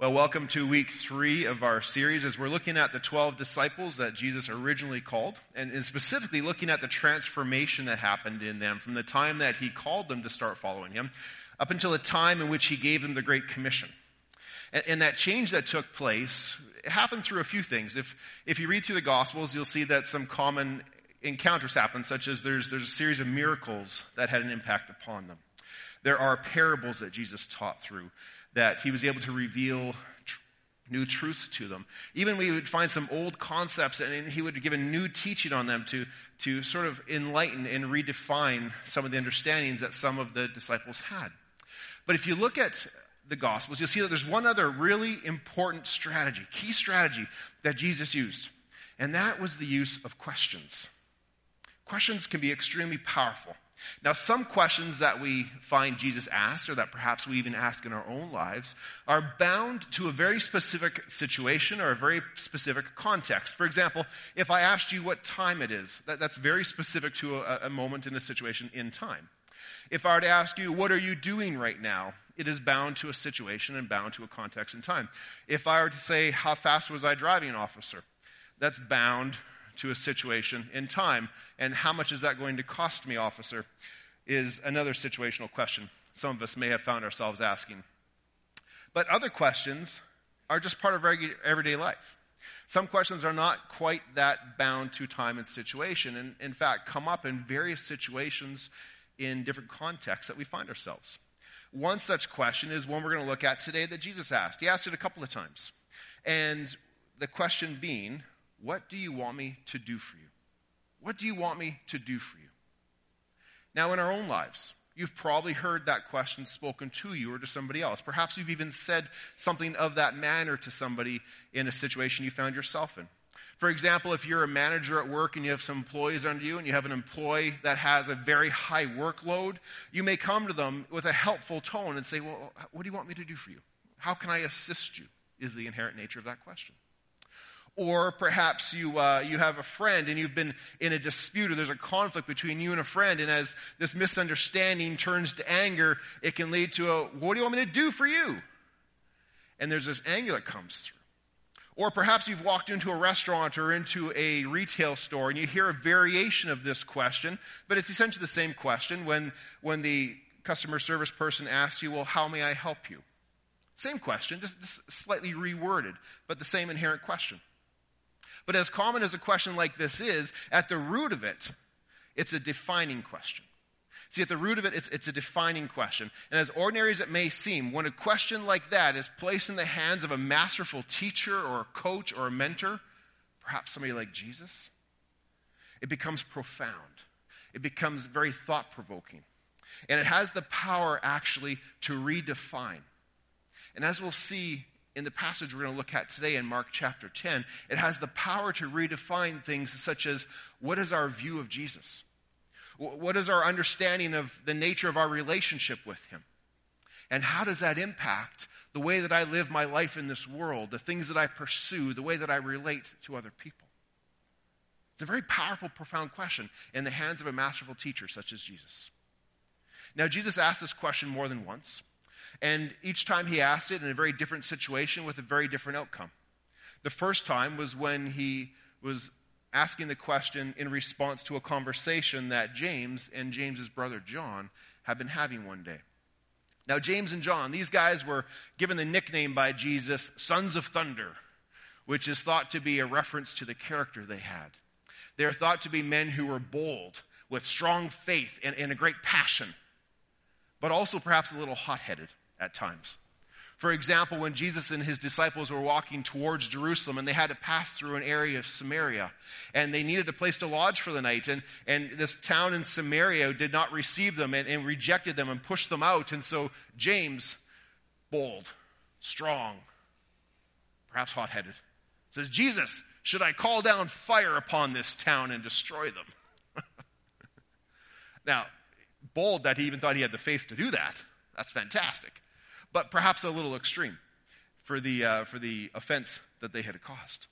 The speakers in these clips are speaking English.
Well, welcome to week three of our series as we're looking at the 12 disciples that Jesus originally called, and specifically looking at the transformation that happened in them from the time that he called them to start following him up until the time in which he gave them the Great Commission. And, and that change that took place happened through a few things. If, if you read through the Gospels, you'll see that some common encounters happen, such as there's, there's a series of miracles that had an impact upon them. There are parables that Jesus taught through that he was able to reveal tr- new truths to them. Even we would find some old concepts and he would give a new teaching on them to, to sort of enlighten and redefine some of the understandings that some of the disciples had. But if you look at the Gospels, you'll see that there's one other really important strategy, key strategy that Jesus used, and that was the use of questions. Questions can be extremely powerful. Now, some questions that we find Jesus asked, or that perhaps we even ask in our own lives, are bound to a very specific situation or a very specific context. For example, if I asked you what time it is, that, that's very specific to a, a moment in a situation in time. If I were to ask you, what are you doing right now? It is bound to a situation and bound to a context in time. If I were to say, how fast was I driving, officer? That's bound to a situation in time. And how much is that going to cost me, officer? Is another situational question some of us may have found ourselves asking. But other questions are just part of everyday life. Some questions are not quite that bound to time and situation, and in fact, come up in various situations in different contexts that we find ourselves. One such question is one we're going to look at today that Jesus asked. He asked it a couple of times. And the question being, what do you want me to do for you? What do you want me to do for you? Now, in our own lives, you've probably heard that question spoken to you or to somebody else. Perhaps you've even said something of that manner to somebody in a situation you found yourself in. For example, if you're a manager at work and you have some employees under you and you have an employee that has a very high workload, you may come to them with a helpful tone and say, Well, what do you want me to do for you? How can I assist you? Is the inherent nature of that question. Or perhaps you, uh, you have a friend and you've been in a dispute or there's a conflict between you and a friend. And as this misunderstanding turns to anger, it can lead to a, what do you want me to do for you? And there's this anger that comes through. Or perhaps you've walked into a restaurant or into a retail store and you hear a variation of this question, but it's essentially the same question when, when the customer service person asks you, well, how may I help you? Same question, just, just slightly reworded, but the same inherent question. But as common as a question like this is, at the root of it, it's a defining question. See, at the root of it, it's, it's a defining question. And as ordinary as it may seem, when a question like that is placed in the hands of a masterful teacher or a coach or a mentor, perhaps somebody like Jesus, it becomes profound. It becomes very thought provoking. And it has the power actually to redefine. And as we'll see in the passage we're going to look at today in Mark chapter 10, it has the power to redefine things such as what is our view of Jesus? What is our understanding of the nature of our relationship with Him? And how does that impact the way that I live my life in this world, the things that I pursue, the way that I relate to other people? It's a very powerful, profound question in the hands of a masterful teacher such as Jesus. Now, Jesus asked this question more than once. And each time he asked it in a very different situation with a very different outcome. The first time was when he was asking the question in response to a conversation that James and James's brother John had been having one day. Now, James and John, these guys were given the nickname by Jesus, Sons of Thunder, which is thought to be a reference to the character they had. They're thought to be men who were bold, with strong faith and, and a great passion, but also perhaps a little hot headed at times. For example, when Jesus and his disciples were walking towards Jerusalem and they had to pass through an area of Samaria and they needed a place to lodge for the night and, and this town in Samaria did not receive them and, and rejected them and pushed them out. And so James, bold, strong, perhaps hot-headed, says, Jesus, should I call down fire upon this town and destroy them? now, bold that he even thought he had the faith to do that. That's fantastic but perhaps a little extreme for the, uh, for the offense that they had caused.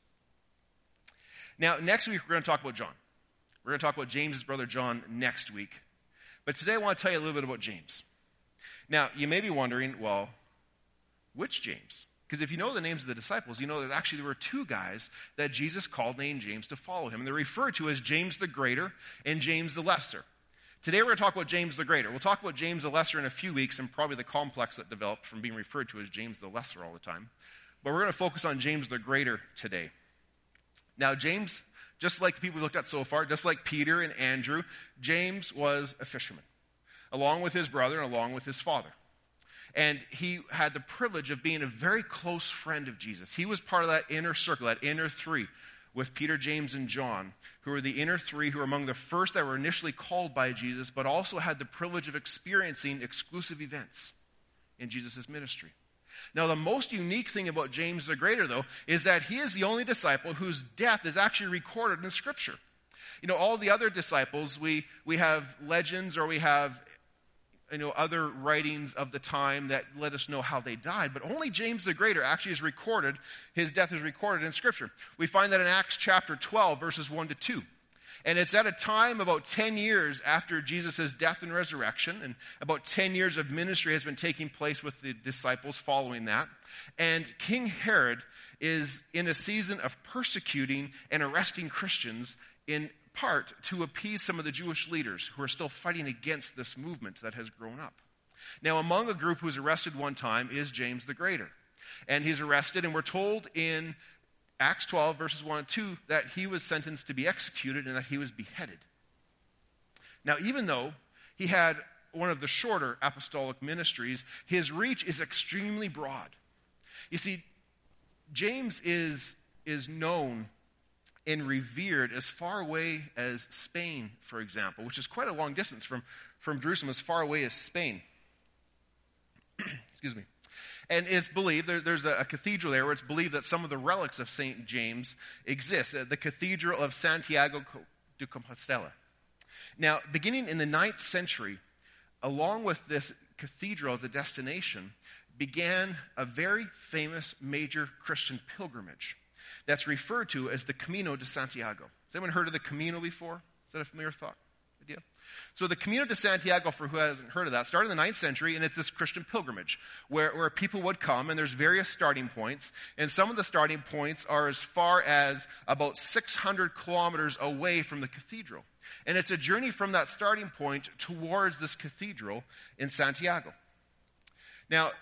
Now, next week, we're going to talk about John. We're going to talk about James's brother John next week. But today, I want to tell you a little bit about James. Now, you may be wondering, well, which James? Because if you know the names of the disciples, you know that actually there were two guys that Jesus called named James to follow him. And they're referred to as James the Greater and James the Lesser. Today we're going to talk about James the Greater. We'll talk about James the Lesser in a few weeks and probably the complex that developed from being referred to as James the Lesser all the time. But we're going to focus on James the Greater today. Now, James, just like the people we looked at so far, just like Peter and Andrew, James was a fisherman, along with his brother and along with his father. And he had the privilege of being a very close friend of Jesus. He was part of that inner circle, that inner three, with Peter, James, and John, who were the inner three who were among the first that were initially called by Jesus, but also had the privilege of experiencing exclusive events in Jesus' ministry. Now, the most unique thing about James the Greater, though, is that he is the only disciple whose death is actually recorded in Scripture. You know, all the other disciples, we, we have legends or we have you know, other writings of the time that let us know how they died, but only James the Greater actually is recorded, his death is recorded in Scripture. We find that in Acts chapter 12, verses 1 to 2. And it's at a time about 10 years after Jesus' death and resurrection, and about 10 years of ministry has been taking place with the disciples following that. And King Herod is in a season of persecuting and arresting Christians in part to appease some of the Jewish leaders who are still fighting against this movement that has grown up. Now, among a group who's arrested one time is James the Greater. And he's arrested, and we're told in Acts 12, verses 1 and 2, that he was sentenced to be executed and that he was beheaded. Now, even though he had one of the shorter apostolic ministries, his reach is extremely broad. You see, James is, is known and revered as far away as Spain, for example, which is quite a long distance from, from Jerusalem, as far away as Spain. Excuse me. And it's believed, there, there's a, a, cathedral there where it's believed that some of the relics of St. James exist, uh, the Cathedral of Santiago de Compostela. Now, beginning in the ninth century, along with this cathedral as a destination, began a very famous major Christian pilgrimage that's referred to as the Camino de Santiago. Has anyone heard of the Camino before? Is that a familiar thought? Idea? So the Camino de Santiago, for who hasn't heard of that, started in the 9th century, and it's this Christian pilgrimage where, where people would come, and there's various starting points, and some of the starting points are as far as about 600 kilometers away from the cathedral. And it's a journey from that starting point towards this cathedral in Santiago. Now,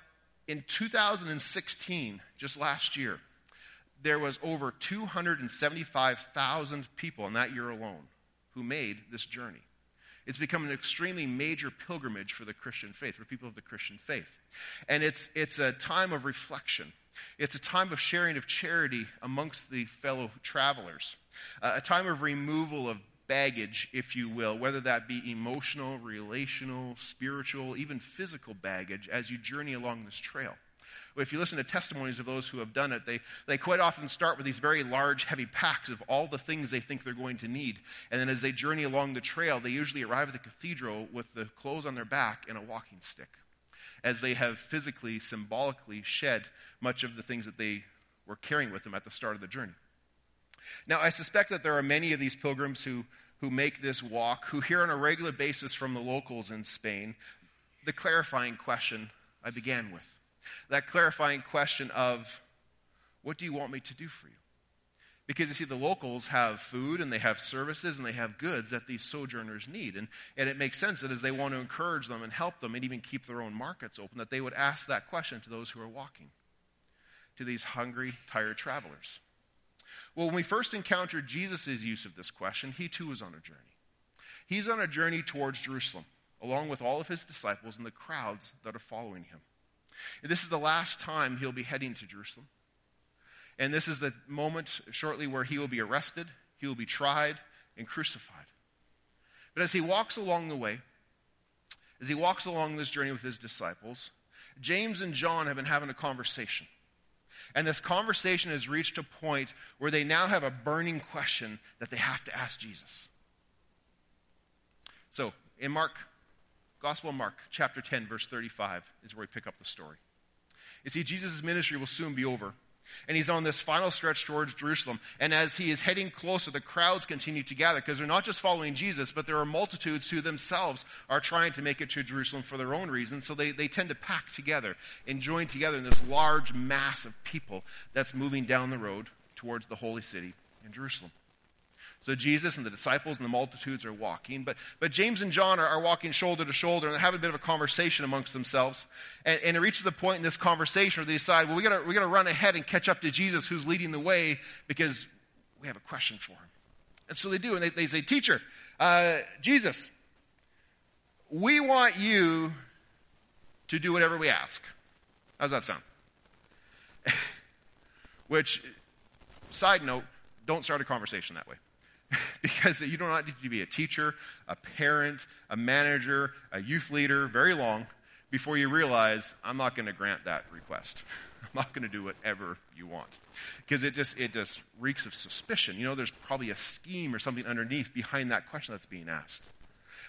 in 2016, just last year, there was over 275,000 people in that year alone who made this journey. It's become an extremely major pilgrimage for the Christian faith, for people of the Christian faith. And it's, it's a time of reflection. It's a time of sharing of charity amongst the fellow travelers, uh, a time of removal of baggage, if you will, whether that be emotional, relational, spiritual, even physical baggage as you journey along this trail if you listen to testimonies of those who have done it, they, they quite often start with these very large, heavy packs of all the things they think they're going to need. And then as they journey along the trail, they usually arrive at the cathedral with the clothes on their back and a walking stick, as they have physically, symbolically shed much of the things that they were carrying with them at the start of the journey. Now, I suspect that there are many of these pilgrims who, who make this walk, who hear on a regular basis from the locals in Spain the clarifying question I began with that clarifying question of, what do you want me to do for you? Because you see, the locals have food and they have services and they have goods that these sojourners need. And, and it makes sense that as they want to encourage them and help them and even keep their own markets open, that they would ask that question to those who are walking, to these hungry, tired travelers. Well, when we first encountered Jesus' use of this question, he too was on a journey. He's on a journey towards Jerusalem, along with all of his disciples and the crowds that are following him. And this is the last time he'll be heading to Jerusalem. And this is the moment shortly where he will be arrested, he will be tried, and crucified. But as he walks along the way, as he walks along this journey with his disciples, James and John have been having a conversation. And this conversation has reached a point where they now have a burning question that they have to ask Jesus. So, in Mark Gospel of Mark, chapter 10, verse 35, is where we pick up the story. You see, Jesus' ministry will soon be over. And he's on this final stretch towards Jerusalem. And as he is heading closer, the crowds continue to gather because they're not just following Jesus, but there are multitudes who themselves are trying to make it to Jerusalem for their own reasons. So they, they tend to pack together and join together in this large mass of people that's moving down the road towards the holy city in Jerusalem. So Jesus and the disciples and the multitudes are walking, but, but James and John are, are walking shoulder to shoulder and they're having a bit of a conversation amongst themselves. And, and it reaches the point in this conversation where they decide, well, we gotta, we gotta run ahead and catch up to Jesus who's leading the way because we have a question for him. And so they do, and they, they say, teacher, uh, Jesus, we want you to do whatever we ask. How's that sound? Which, side note, don't start a conversation that way. because you do not need to be a teacher, a parent, a manager, a youth leader very long before you realize I'm not going to grant that request. I'm not going to do whatever you want. Because it just, it just reeks of suspicion. You know, there's probably a scheme or something underneath behind that question that's being asked.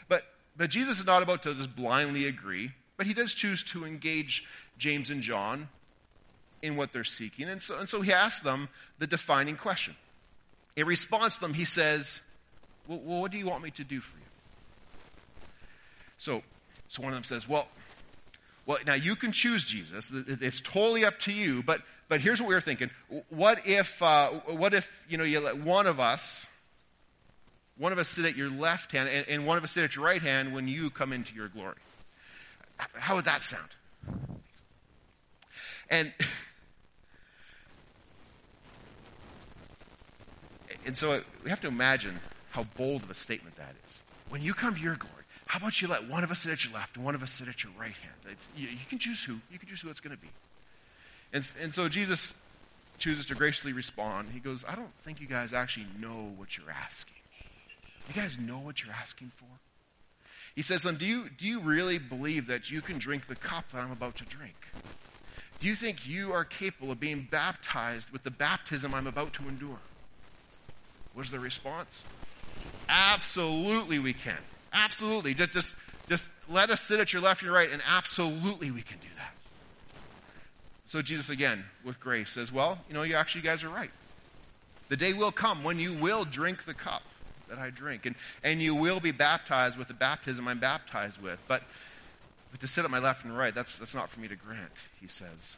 But, but Jesus is not about to just blindly agree, but he does choose to engage James and John in what they're seeking. And so, and so he asks them the defining question in response to them, he says, well, what do you want me to do for you? So, so one of them says, well, well, now you can choose Jesus. It's totally up to you. But, but here's what we were thinking. What if, uh, what if, you know, you let one of us, one of us sit at your left hand and, and one of us sit at your right hand when you come into your glory? How would that sound? And And so we have to imagine how bold of a statement that is. When you come to your glory, how about you let one of us sit at your left and one of us sit at your right hand? You, you, can choose who. You can choose who it's going to be. And, and so Jesus chooses to graciously respond. He goes, I don't think you guys actually know what you're asking. You guys know what you're asking for? He says to them, do you, do you really believe that you can drink the cup that I'm about to drink? Do you think you are capable of being baptized with the baptism I'm about to endure? Was the response? Absolutely we can. Absolutely. Just, just, just let us sit at your left and your right, and absolutely we can do that. So Jesus, again, with grace, says, Well, you know, you actually guys are right. The day will come when you will drink the cup that I drink, and, and you will be baptized with the baptism I'm baptized with. But, but to sit at my left and right, that's, that's not for me to grant, he says.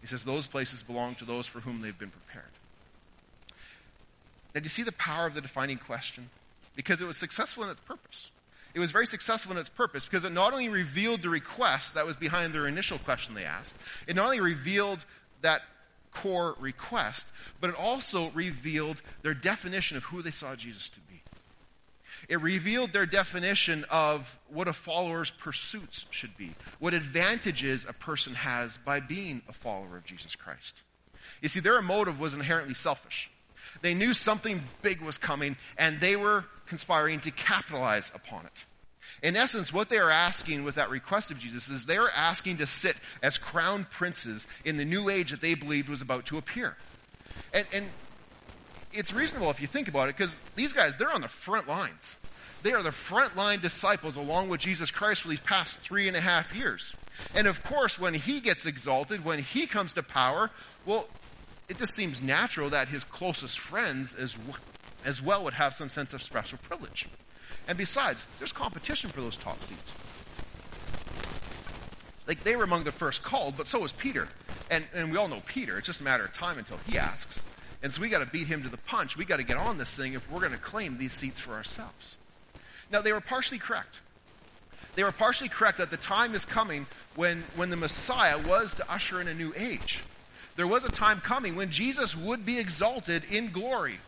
He says, Those places belong to those for whom they've been prepared. Now, do you see the power of the defining question? Because it was successful in its purpose. It was very successful in its purpose because it not only revealed the request that was behind their initial question they asked, it not only revealed that core request, but it also revealed their definition of who they saw Jesus to be. It revealed their definition of what a follower's pursuits should be, what advantages a person has by being a follower of Jesus Christ. You see, their motive was inherently selfish. They knew something big was coming, and they were conspiring to capitalize upon it. In essence, what they are asking with that request of Jesus is they are asking to sit as crown princes in the new age that they believed was about to appear. And, and it's reasonable if you think about it, because these guys, they're on the front lines. They are the frontline disciples along with Jesus Christ for these past three and a half years. And of course, when he gets exalted, when he comes to power, well, it just seems natural that his closest friends as, as well would have some sense of special privilege. And besides, there's competition for those top seats. Like they were among the first called, but so was Peter. And, and we all know Peter. It's just a matter of time until he asks. And so we got to beat him to the punch. We got to get on this thing if we're going to claim these seats for ourselves. Now, they were partially correct. They were partially correct that the time is coming when, when the Messiah was to usher in a new age. There was a time coming when Jesus would be exalted in glory.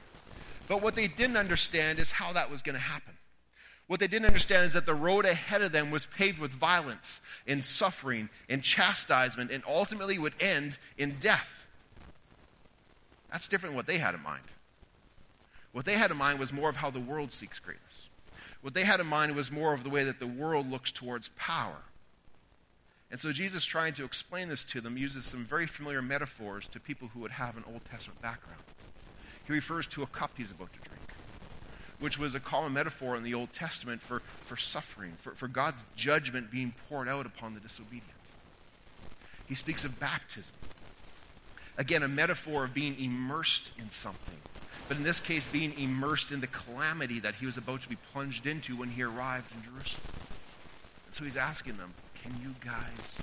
But what they didn't understand is how that was going to happen. What they didn't understand is that the road ahead of them was paved with violence and suffering and chastisement and ultimately would end in death. That's different than what they had in mind. What they had in mind was more of how the world seeks greatness. What they had in mind was more of the way that the world looks towards power. And so Jesus, trying to explain this to them, uses some very familiar metaphors to people who would have an Old Testament background. He refers to a cup he's about to drink, which was a common metaphor in the Old Testament for, for suffering, for, for God's judgment being poured out upon the disobedient. He speaks of baptism. Again, a metaphor of being immersed in something. But in this case, being immersed in the calamity that he was about to be plunged into when he arrived in Jerusalem. And so he's asking them, Can you guys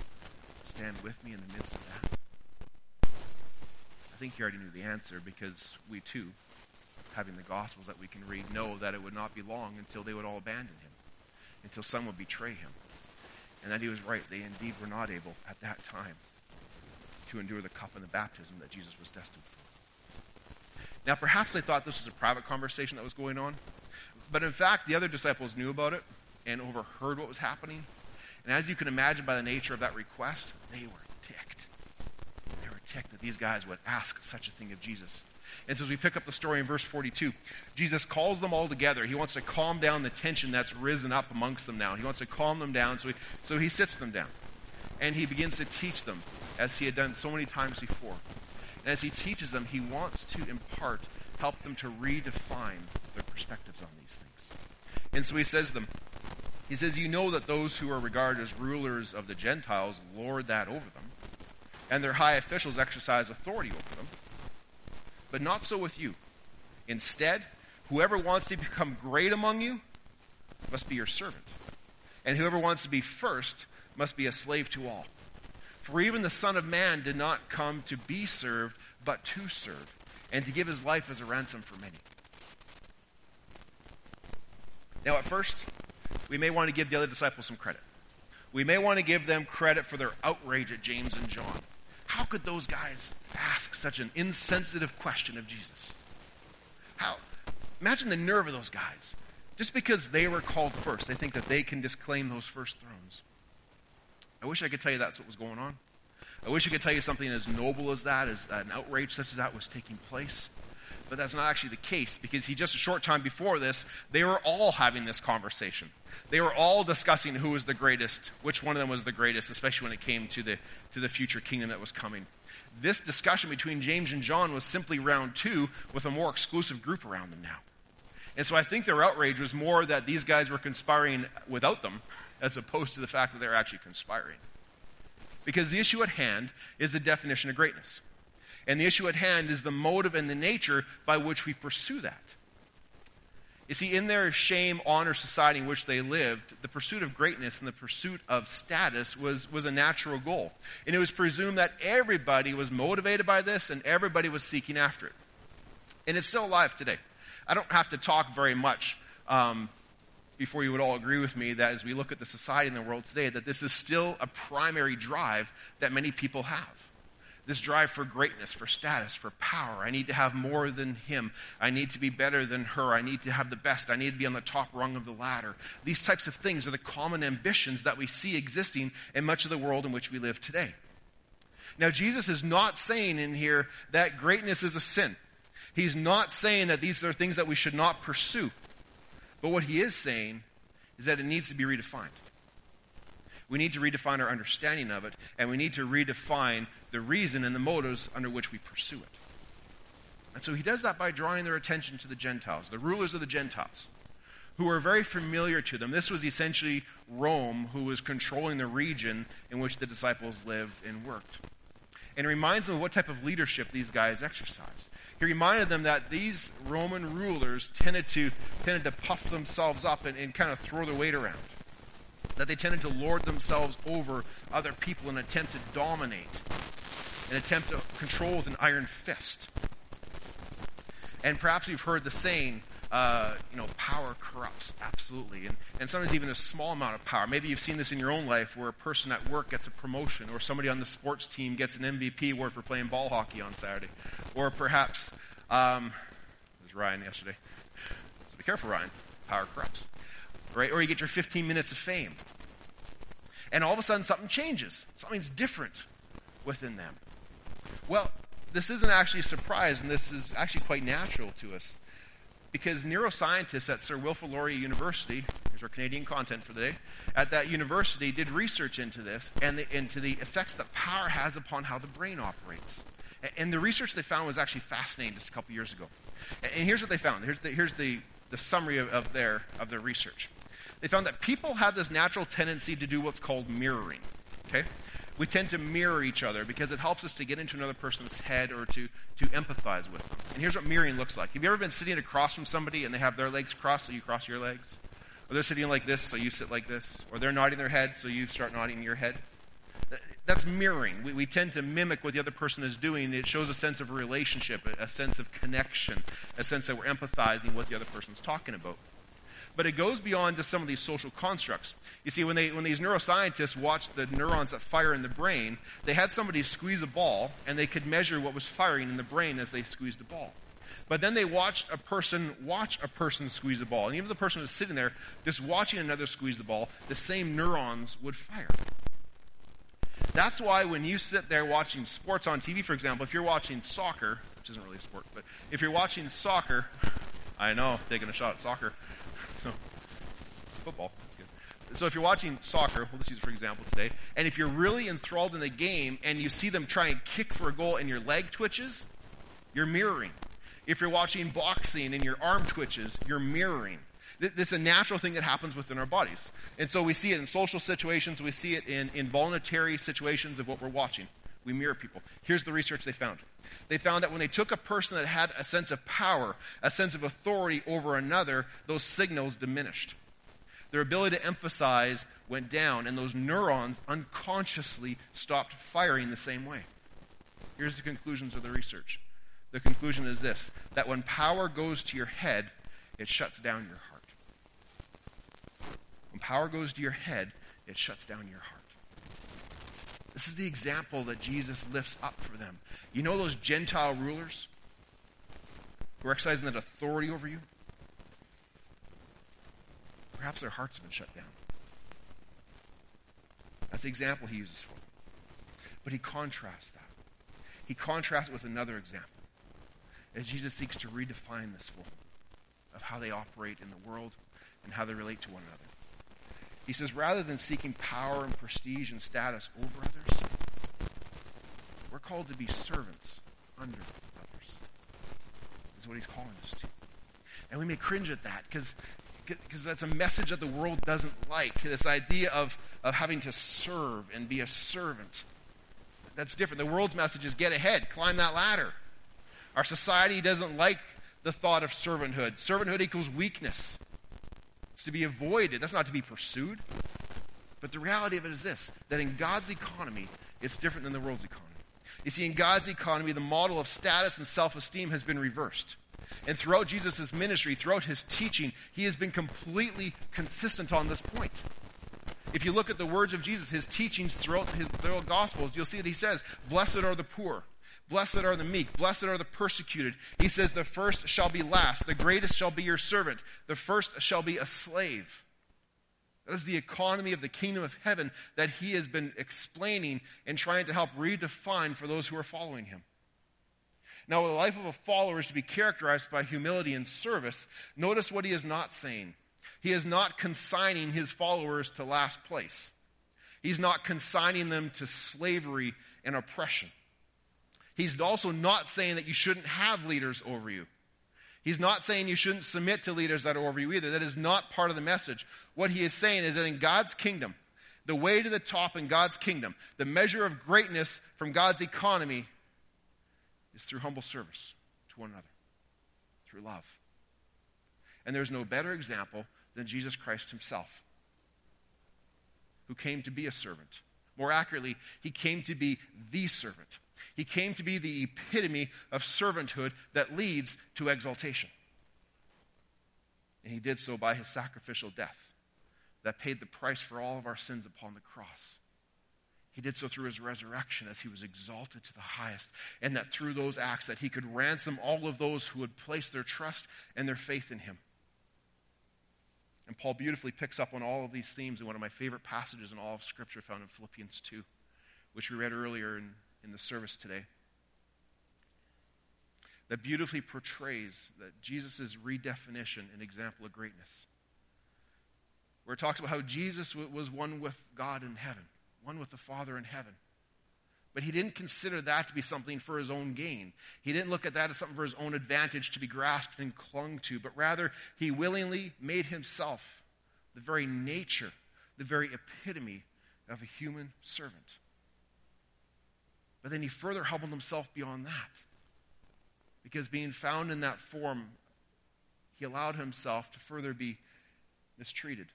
stand with me in the midst of that? I think you already knew the answer because we too, having the Gospels that we can read, know that it would not be long until they would all abandon him, until some would betray him. And that he was right. They indeed were not able at that time to endure the cup and the baptism that Jesus was destined for. Now, perhaps they thought this was a private conversation that was going on, but in fact, the other disciples knew about it and overheard what was happening. And as you can imagine by the nature of that request, they were ticked. They were ticked that these guys would ask such a thing of Jesus. And so as we pick up the story in verse 42, Jesus calls them all together. He wants to calm down the tension that's risen up amongst them now. He wants to calm them down, so he, so he sits them down. And he begins to teach them, as he had done so many times before. And as he teaches them, he wants to impart, help them to redefine their perspectives on these things. And so he says to them, he says, You know that those who are regarded as rulers of the Gentiles lord that over them, and their high officials exercise authority over them. But not so with you. Instead, whoever wants to become great among you must be your servant. And whoever wants to be first must be a slave to all. For even the Son of Man did not come to be served, but to serve, and to give his life as a ransom for many. Now, at first, we may want to give the other disciples some credit. We may want to give them credit for their outrage at James and John. How could those guys ask such an insensitive question of Jesus? How? Imagine the nerve of those guys. Just because they were called first, they think that they can disclaim those first thrones. I wish I could tell you that's what was going on. I wish I could tell you something as noble as that, as an outrage such as that was taking place. But that's not actually the case because he just a short time before this, they were all having this conversation. They were all discussing who was the greatest, which one of them was the greatest, especially when it came to the, to the future kingdom that was coming. This discussion between James and John was simply round two with a more exclusive group around them now. And so I think their outrage was more that these guys were conspiring without them as opposed to the fact that they're actually conspiring. Because the issue at hand is the definition of greatness. And the issue at hand is the motive and the nature by which we pursue that. You see, in their shame, honor society in which they lived, the pursuit of greatness and the pursuit of status was, was a natural goal. And it was presumed that everybody was motivated by this and everybody was seeking after it. And it's still alive today. I don't have to talk very much um, before you would all agree with me that as we look at the society in the world today, that this is still a primary drive that many people have. This drive for greatness, for status, for power. I need to have more than him. I need to be better than her. I need to have the best. I need to be on the top rung of the ladder. These types of things are the common ambitions that we see existing in much of the world in which we live today. Now, Jesus is not saying in here that greatness is a sin. He's not saying that these are things that we should not pursue. But what he is saying is that it needs to be redefined. We need to redefine our understanding of it, and we need to redefine the reason and the motives under which we pursue it. And so he does that by drawing their attention to the Gentiles, the rulers of the Gentiles, who were very familiar to them. This was essentially Rome, who was controlling the region in which the disciples lived and worked. And it reminds them of what type of leadership these guys exercised. He reminded them that these Roman rulers tended to, tended to puff themselves up and, and kind of throw their weight around. That they tended to lord themselves over other people in an attempt to dominate, an attempt to control with an iron fist. And perhaps you've heard the saying, uh, you know, power corrupts, absolutely. And, and sometimes even a small amount of power. Maybe you've seen this in your own life where a person at work gets a promotion or somebody on the sports team gets an MVP award for playing ball hockey on Saturday. Or perhaps, um, it was Ryan yesterday. So be careful, Ryan. Power corrupts. Right? Or you get your 15 minutes of fame. And all of a sudden something changes. Something's different within them. Well, this isn't actually a surprise, and this is actually quite natural to us because neuroscientists at Sir Wilfrid Laurier University, here's our Canadian content for the day, at that university did research into this and the, into the effects that power has upon how the brain operates. And the research they found was actually fascinating just a couple years ago. And here's what they found. Here's the, here's the, the summary of, of, their, of their research. They found that people have this natural tendency to do what's called mirroring. Okay? We tend to mirror each other because it helps us to get into another person's head or to, to empathize with them. And here's what mirroring looks like. Have you ever been sitting across from somebody and they have their legs crossed, so you cross your legs? Or they're sitting like this, so you sit like this? Or they're nodding their head, so you start nodding your head? That's mirroring. We, we tend to mimic what the other person is doing. It shows a sense of relationship, a, a sense of connection, a sense that we're empathizing what the other person's talking about but it goes beyond just some of these social constructs. You see, when, they, when these neuroscientists watched the neurons that fire in the brain, they had somebody squeeze a ball, and they could measure what was firing in the brain as they squeezed the ball. But then they watched a person watch a person squeeze a ball. And even the person was sitting there just watching another squeeze the ball, the same neurons would fire. That's why when you sit there watching sports on TV, for example, if you're watching soccer, which isn't really a sport, but if you're watching soccer, I know, taking a shot at soccer. So, football. So if you're watching soccer, we'll just use it for example today, and if you're really enthralled in the game and you see them try and kick for a goal and your leg twitches, you're mirroring. If you're watching boxing and your arm twitches, you're mirroring. This is a natural thing that happens within our bodies. And so we see it in social situations, we see it in, involuntary situations of what we're watching. We mirror people. Here's the research they found. They found that when they took a person that had a sense of power, a sense of authority over another, those signals diminished. Their ability to emphasize went down, and those neurons unconsciously stopped firing the same way. Here's the conclusions of the research. The conclusion is this that when power goes to your head, it shuts down your heart. When power goes to your head, it shuts down your heart. This is the example that Jesus lifts up for them. You know those Gentile rulers who are exercising that authority over you? Perhaps their hearts have been shut down. That's the example he uses for them. But he contrasts that. He contrasts it with another example. As Jesus seeks to redefine this for them of how they operate in the world and how they relate to one another. He says, rather than seeking power and prestige and status over others, we're called to be servants under others. Is what he's calling us to. And we may cringe at that because because that's a message that the world doesn't like. This idea of, of having to serve and be a servant. That's different. The world's message is get ahead, climb that ladder. Our society doesn't like the thought of servanthood. Servanthood equals weakness. It's to be avoided. That's not to be pursued. But the reality of it is this that in God's economy, it's different than the world's economy. You see, in God's economy, the model of status and self esteem has been reversed. And throughout Jesus' ministry, throughout his teaching, he has been completely consistent on this point. If you look at the words of Jesus, his teachings throughout his throughout Gospels, you'll see that he says, Blessed are the poor. Blessed are the meek. Blessed are the persecuted. He says, The first shall be last. The greatest shall be your servant. The first shall be a slave. That is the economy of the kingdom of heaven that he has been explaining and trying to help redefine for those who are following him. Now, the life of a follower is to be characterized by humility and service. Notice what he is not saying. He is not consigning his followers to last place. He's not consigning them to slavery and oppression. He's also not saying that you shouldn't have leaders over you. He's not saying you shouldn't submit to leaders that are over you either. That is not part of the message. What he is saying is that in God's kingdom, the way to the top in God's kingdom, the measure of greatness from God's economy is through humble service to one another, through love. And there's no better example than Jesus Christ himself, who came to be a servant. More accurately, he came to be the servant. He came to be the epitome of servanthood that leads to exaltation. And he did so by his sacrificial death that paid the price for all of our sins upon the cross. He did so through his resurrection as he was exalted to the highest, and that through those acts that he could ransom all of those who would place their trust and their faith in him. And Paul beautifully picks up on all of these themes in one of my favorite passages in all of Scripture found in Philippians 2, which we read earlier in in the service today that beautifully portrays that Jesus' redefinition and example of greatness. Where it talks about how Jesus was one with God in heaven, one with the Father in heaven. But he didn't consider that to be something for his own gain. He didn't look at that as something for his own advantage to be grasped and clung to, but rather he willingly made himself the very nature, the very epitome of a human servant But then he further humbled himself beyond that. Because being found in that form, he allowed himself to further be mistreated,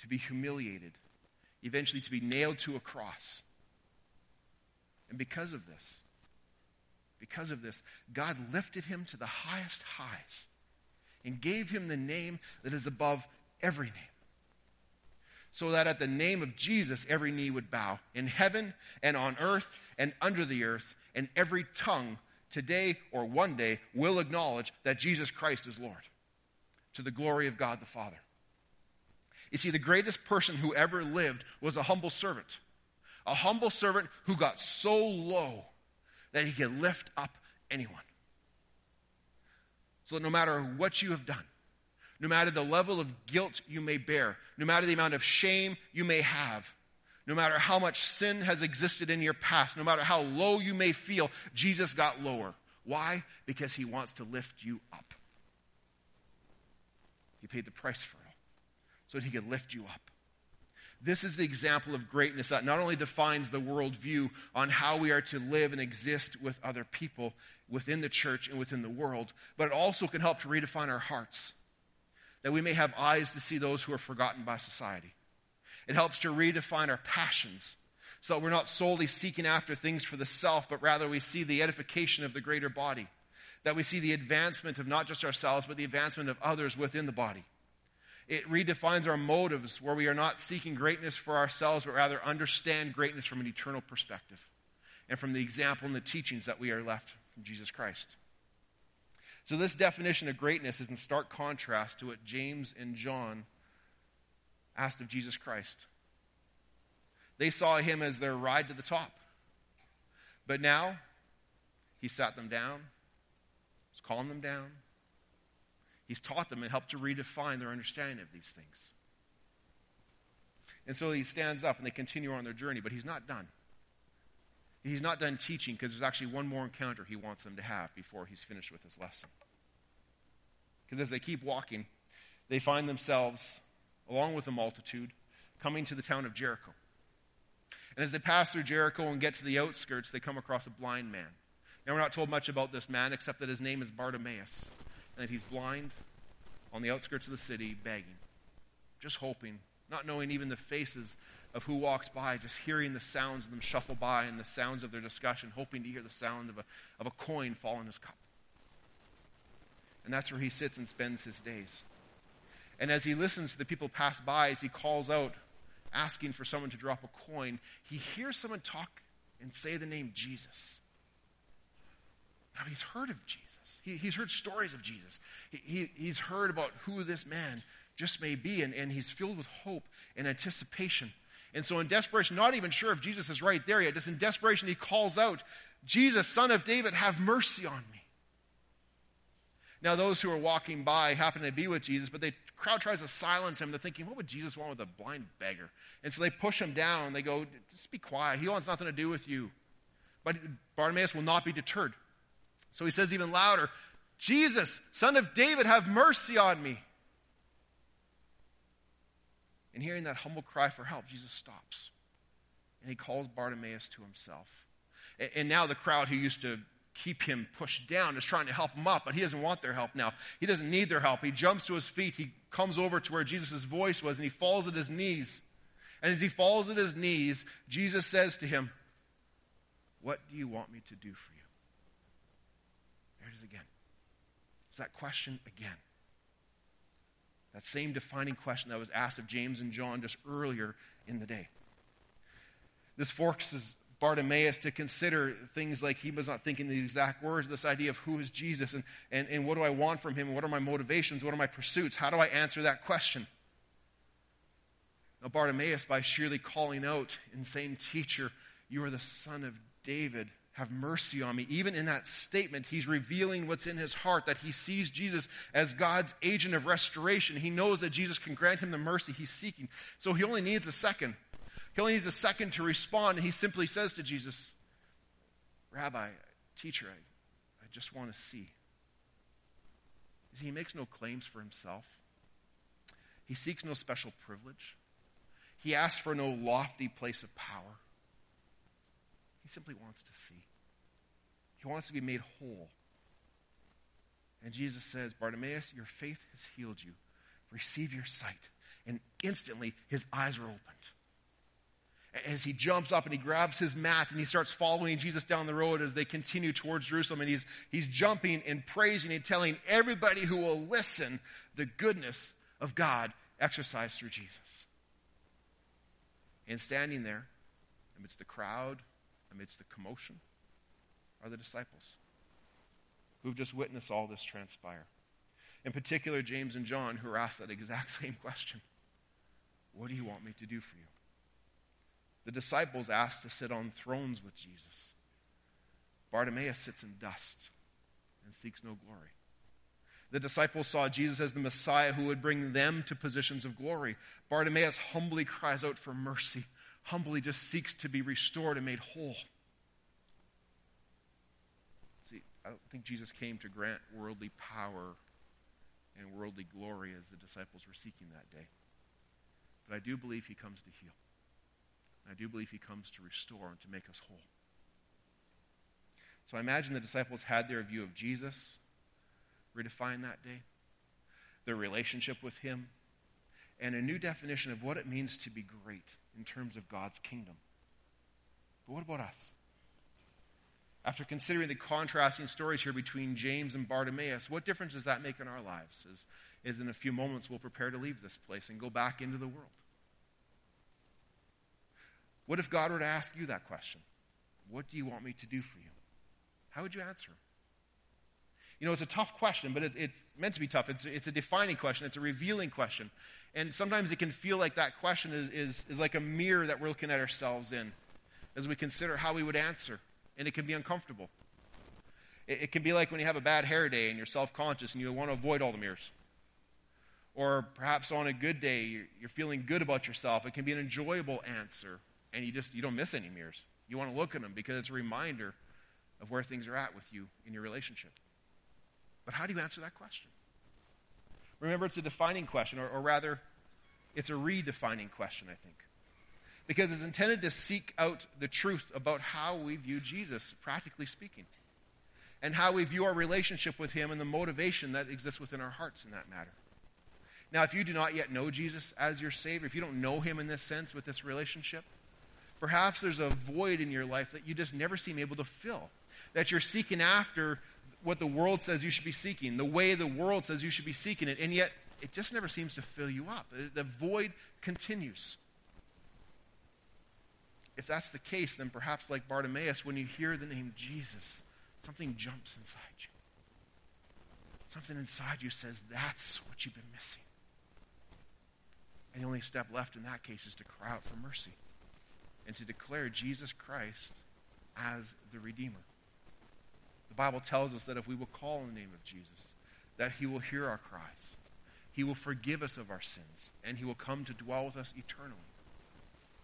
to be humiliated, eventually to be nailed to a cross. And because of this, because of this, God lifted him to the highest highs and gave him the name that is above every name. So that at the name of Jesus, every knee would bow in heaven and on earth and under the earth, and every tongue today or one day will acknowledge that Jesus Christ is Lord to the glory of God the Father. You see, the greatest person who ever lived was a humble servant. A humble servant who got so low that he could lift up anyone. So no matter what you have done, no matter the level of guilt you may bear, no matter the amount of shame you may have, no matter how much sin has existed in your past, no matter how low you may feel, Jesus got lower. Why? Because he wants to lift you up. He paid the price for it so that he could lift you up. This is the example of greatness that not only defines the worldview on how we are to live and exist with other people within the church and within the world, but it also can help to redefine our hearts. That we may have eyes to see those who are forgotten by society. It helps to redefine our passions so that we're not solely seeking after things for the self, but rather we see the edification of the greater body. That we see the advancement of not just ourselves, but the advancement of others within the body. It redefines our motives where we are not seeking greatness for ourselves, but rather understand greatness from an eternal perspective and from the example and the teachings that we are left from Jesus Christ. So, this definition of greatness is in stark contrast to what James and John asked of Jesus Christ. They saw him as their ride to the top. But now, he sat them down, he's calling them down, He's taught them and helped to redefine their understanding of these things. And so he stands up and they continue on their journey, but he's not done. He's not done teaching because there's actually one more encounter he wants them to have before he's finished with his lesson. Because as they keep walking, they find themselves, along with a multitude, coming to the town of Jericho. And as they pass through Jericho and get to the outskirts, they come across a blind man. Now, we're not told much about this man except that his name is Bartimaeus and that he's blind on the outskirts of the city begging, just hoping, not knowing even the faces of who walks by, just hearing the sounds of them shuffle by and the sounds of their discussion, hoping to hear the sound of a, of a coin fall in his cup. And that's where he sits and spends his days. And as he listens to the people pass by, as he calls out, asking for someone to drop a coin, he hears someone talk and say the name Jesus. Now he's heard of Jesus. He, he's heard stories of Jesus. He, he, he's heard about who this man just may be, and, and he's filled with hope and anticipation. And so, in desperation, not even sure if Jesus is right there yet, just in desperation, he calls out, Jesus, son of David, have mercy on me. Now, those who are walking by happen to be with Jesus, but the crowd tries to silence him. They're thinking, what would Jesus want with a blind beggar? And so they push him down. They go, just be quiet. He wants nothing to do with you. But Bartimaeus will not be deterred. So he says even louder, Jesus, son of David, have mercy on me. And hearing that humble cry for help, Jesus stops. And he calls Bartimaeus to himself. And now the crowd who used to keep him pushed down is trying to help him up, but he doesn't want their help now. He doesn't need their help. He jumps to his feet. He comes over to where Jesus' voice was, and he falls at his knees. And as he falls at his knees, Jesus says to him, What do you want me to do for you? There It's again. It's that question again. That same defining question that was asked of James and John just earlier in the day. This forces Bartimaeus to consider things like he was not thinking the exact words, this idea of who is Jesus and, and, and what do I want from him? What are my motivations? What are my pursuits? How do I answer that question? Now, Bartimaeus, by sheerly calling out, insane teacher, you are the son of David, have mercy on me. Even in that statement, he's revealing what's in his heart that he sees Jesus as God's agent of restoration. He knows that Jesus can grant him the mercy he's seeking. So he only needs a second. He only needs a second to respond, and he simply says to Jesus, Rabbi, teacher, I, I just want to see. See, he makes no claims for himself. He seeks no special privilege. He asks for no lofty place of power. He simply wants to see. He wants to be made whole. And Jesus says, Bartimaeus, your faith has healed you. Receive your sight. And instantly his eyes were opened. As he jumps up and he grabs his mat and he starts following Jesus down the road as they continue towards Jerusalem, and he's, he's jumping and praising and telling everybody who will listen the goodness of God exercised through Jesus. And standing there amidst the crowd, amidst the commotion, are the disciples who've just witnessed all this transpire. In particular, James and John, who are asked that exact same question What do you want me to do for you? The disciples asked to sit on thrones with Jesus. Bartimaeus sits in dust and seeks no glory. The disciples saw Jesus as the Messiah who would bring them to positions of glory. Bartimaeus humbly cries out for mercy, humbly just seeks to be restored and made whole. See, I don't think Jesus came to grant worldly power and worldly glory as the disciples were seeking that day. But I do believe he comes to heal. I do believe he comes to restore and to make us whole. So I imagine the disciples had their view of Jesus redefined that day, their relationship with him, and a new definition of what it means to be great in terms of God's kingdom. But what about us? After considering the contrasting stories here between James and Bartimaeus, what difference does that make in our lives? As, as in a few moments we'll prepare to leave this place and go back into the world. What if God were to ask you that question? What do you want me to do for you? How would you answer? You know, it's a tough question, but it, it's meant to be tough. It's, it's a defining question, it's a revealing question. And sometimes it can feel like that question is, is, is like a mirror that we're looking at ourselves in as we consider how we would answer. And it can be uncomfortable. It, it can be like when you have a bad hair day and you're self conscious and you want to avoid all the mirrors. Or perhaps on a good day, you're, you're feeling good about yourself. It can be an enjoyable answer and you just you don't miss any mirrors. You want to look at them because it's a reminder of where things are at with you in your relationship. But how do you answer that question? Remember, it's a defining question, or, or rather, it's a redefining question, I think. Because it's intended to seek out the truth about how we view Jesus, practically speaking, and how we view our relationship with Him and the motivation that exists within our hearts in that matter. Now, if you do not yet know Jesus as your Savior, if you don't know Him in this sense with this relationship, Perhaps there's a void in your life that you just never seem able to fill. That you're seeking after what the world says you should be seeking, the way the world says you should be seeking it, and yet it just never seems to fill you up. The void continues. If that's the case, then perhaps like Bartimaeus, when you hear the name Jesus, something jumps inside you. Something inside you says, that's what you've been missing. And the only step left in that case is to cry out for mercy and to declare Jesus Christ as the Redeemer. The Bible tells us that if we will call on the name of Jesus, that he will hear our cries. He will forgive us of our sins, and he will come to dwell with us eternally.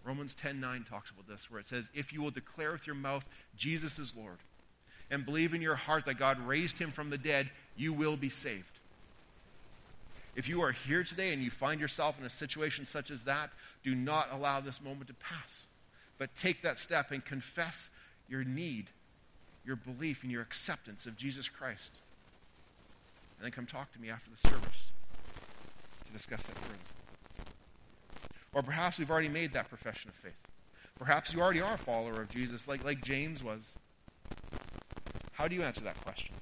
Romans 10:9 talks about this where it says, "If you will declare with your mouth Jesus is Lord, and believe in your heart that God raised him from the dead, you will be saved." If you are here today and you find yourself in a situation such as that, do not allow this moment to pass. But take that step and confess your need, your belief, and your acceptance of Jesus Christ. And then come talk to me after the service to discuss that further. Or perhaps we've already made that profession of faith. Perhaps you already are a follower of Jesus, like, like James was. How do you answer that question?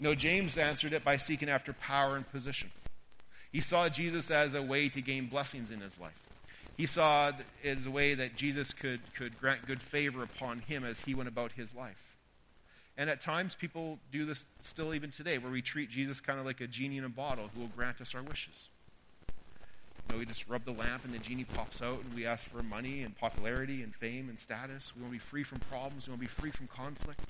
no, James answered it by seeking after power and position. He saw Jesus as a way to gain blessings in his life. He saw it as a way that Jesus could, could grant good favor upon him as he went about his life. And at times, people do this still even today, where we treat Jesus kind of like a genie in a bottle who will grant us our wishes. You know, we just rub the lamp and the genie pops out, and we ask for money and popularity and fame and status. We want to be free from problems. We want to be free from conflict.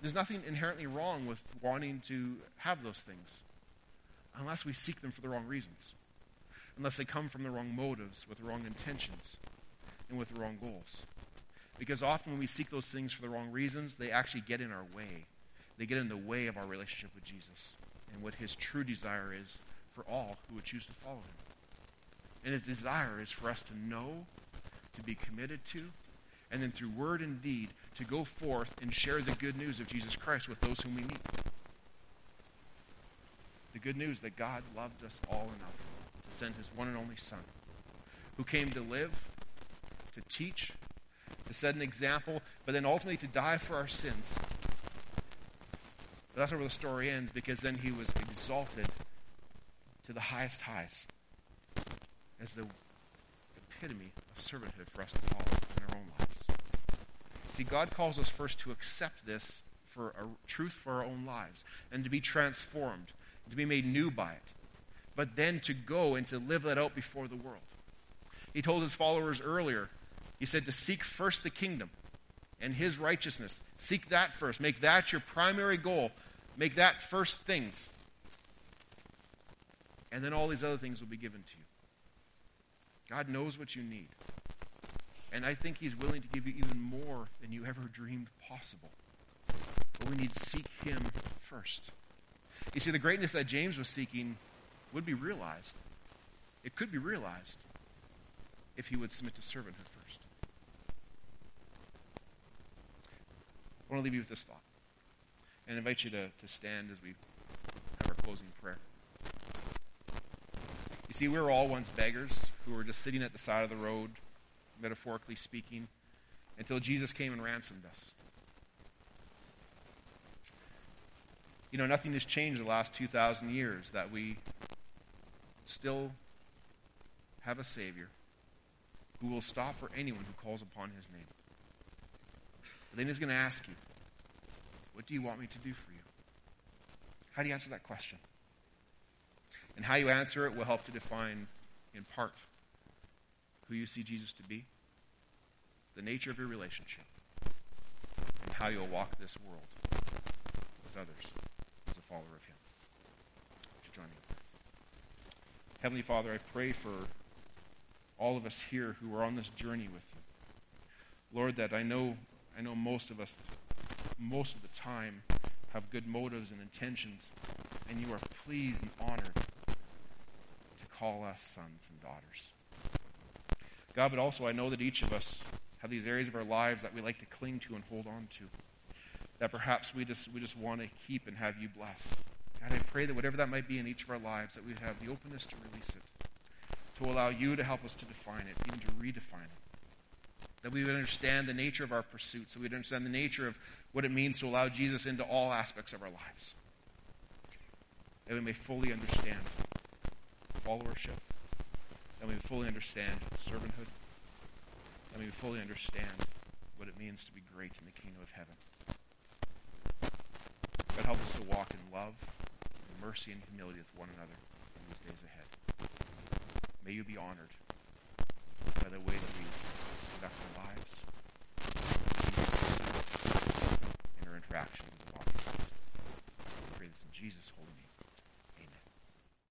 There's nothing inherently wrong with wanting to have those things, unless we seek them for the wrong reasons unless they come from the wrong motives, with wrong intentions, and with the wrong goals. Because often when we seek those things for the wrong reasons, they actually get in our way. They get in the way of our relationship with Jesus and what his true desire is for all who would choose to follow him. And his desire is for us to know, to be committed to, and then through word and deed to go forth and share the good news of Jesus Christ with those whom we meet. The good news that God loved us all enough to send his one and only Son, who came to live, to teach, to set an example, but then ultimately to die for our sins. But that's not where the story ends because then he was exalted to the highest highs as the epitome of servanthood for us to follow in our own lives. See, God calls us first to accept this for a truth for our own lives and to be transformed, to be made new by it, but then to go and to live that out before the world. He told his followers earlier, he said to seek first the kingdom and his righteousness. Seek that first. Make that your primary goal. Make that first things. And then all these other things will be given to you. God knows what you need. And I think He's willing to give you even more than you ever dreamed possible. But we need to seek Him first. You see, the greatness that James was seeking would be realized. It could be realized if he would submit to servanthood first. I want to leave you with this thought and invite you to, to stand as we have our closing prayer. You see, we were all once beggars who were just sitting at the side of the road, metaphorically speaking, until Jesus came and ransomed us. You know, nothing has changed the last 2,000 years that we still have a Savior who will stop for anyone who calls upon his name. But then he's going to ask you, What do you want me to do for you? How do you answer that question? And how you answer it will help to define, in part, who you see Jesus to be, the nature of your relationship, and how you'll walk this world with others as a follower of Him. Would you join me? Heavenly Father, I pray for all of us here who are on this journey with you. Lord, that I know I know most of us most of the time have good motives and intentions, and you are pleased and honored to call us sons and daughters. God, but also I know that each of us have these areas of our lives that we like to cling to and hold on to. That perhaps we just we just want to keep and have you bless. God, I pray that whatever that might be in each of our lives, that we have the openness to release it, to allow you to help us to define it, even to redefine it. That we would understand the nature of our pursuits, that we would understand the nature of what it means to allow Jesus into all aspects of our lives. That we may fully understand followership, that we fully understand servanthood, that we fully understand what it means to be great in the kingdom of heaven. God, help us to walk in love, and mercy, and humility with one another in these days ahead. May you be honored by the way that we conduct our lives and our interactions as a body. We pray this in Jesus' holy name.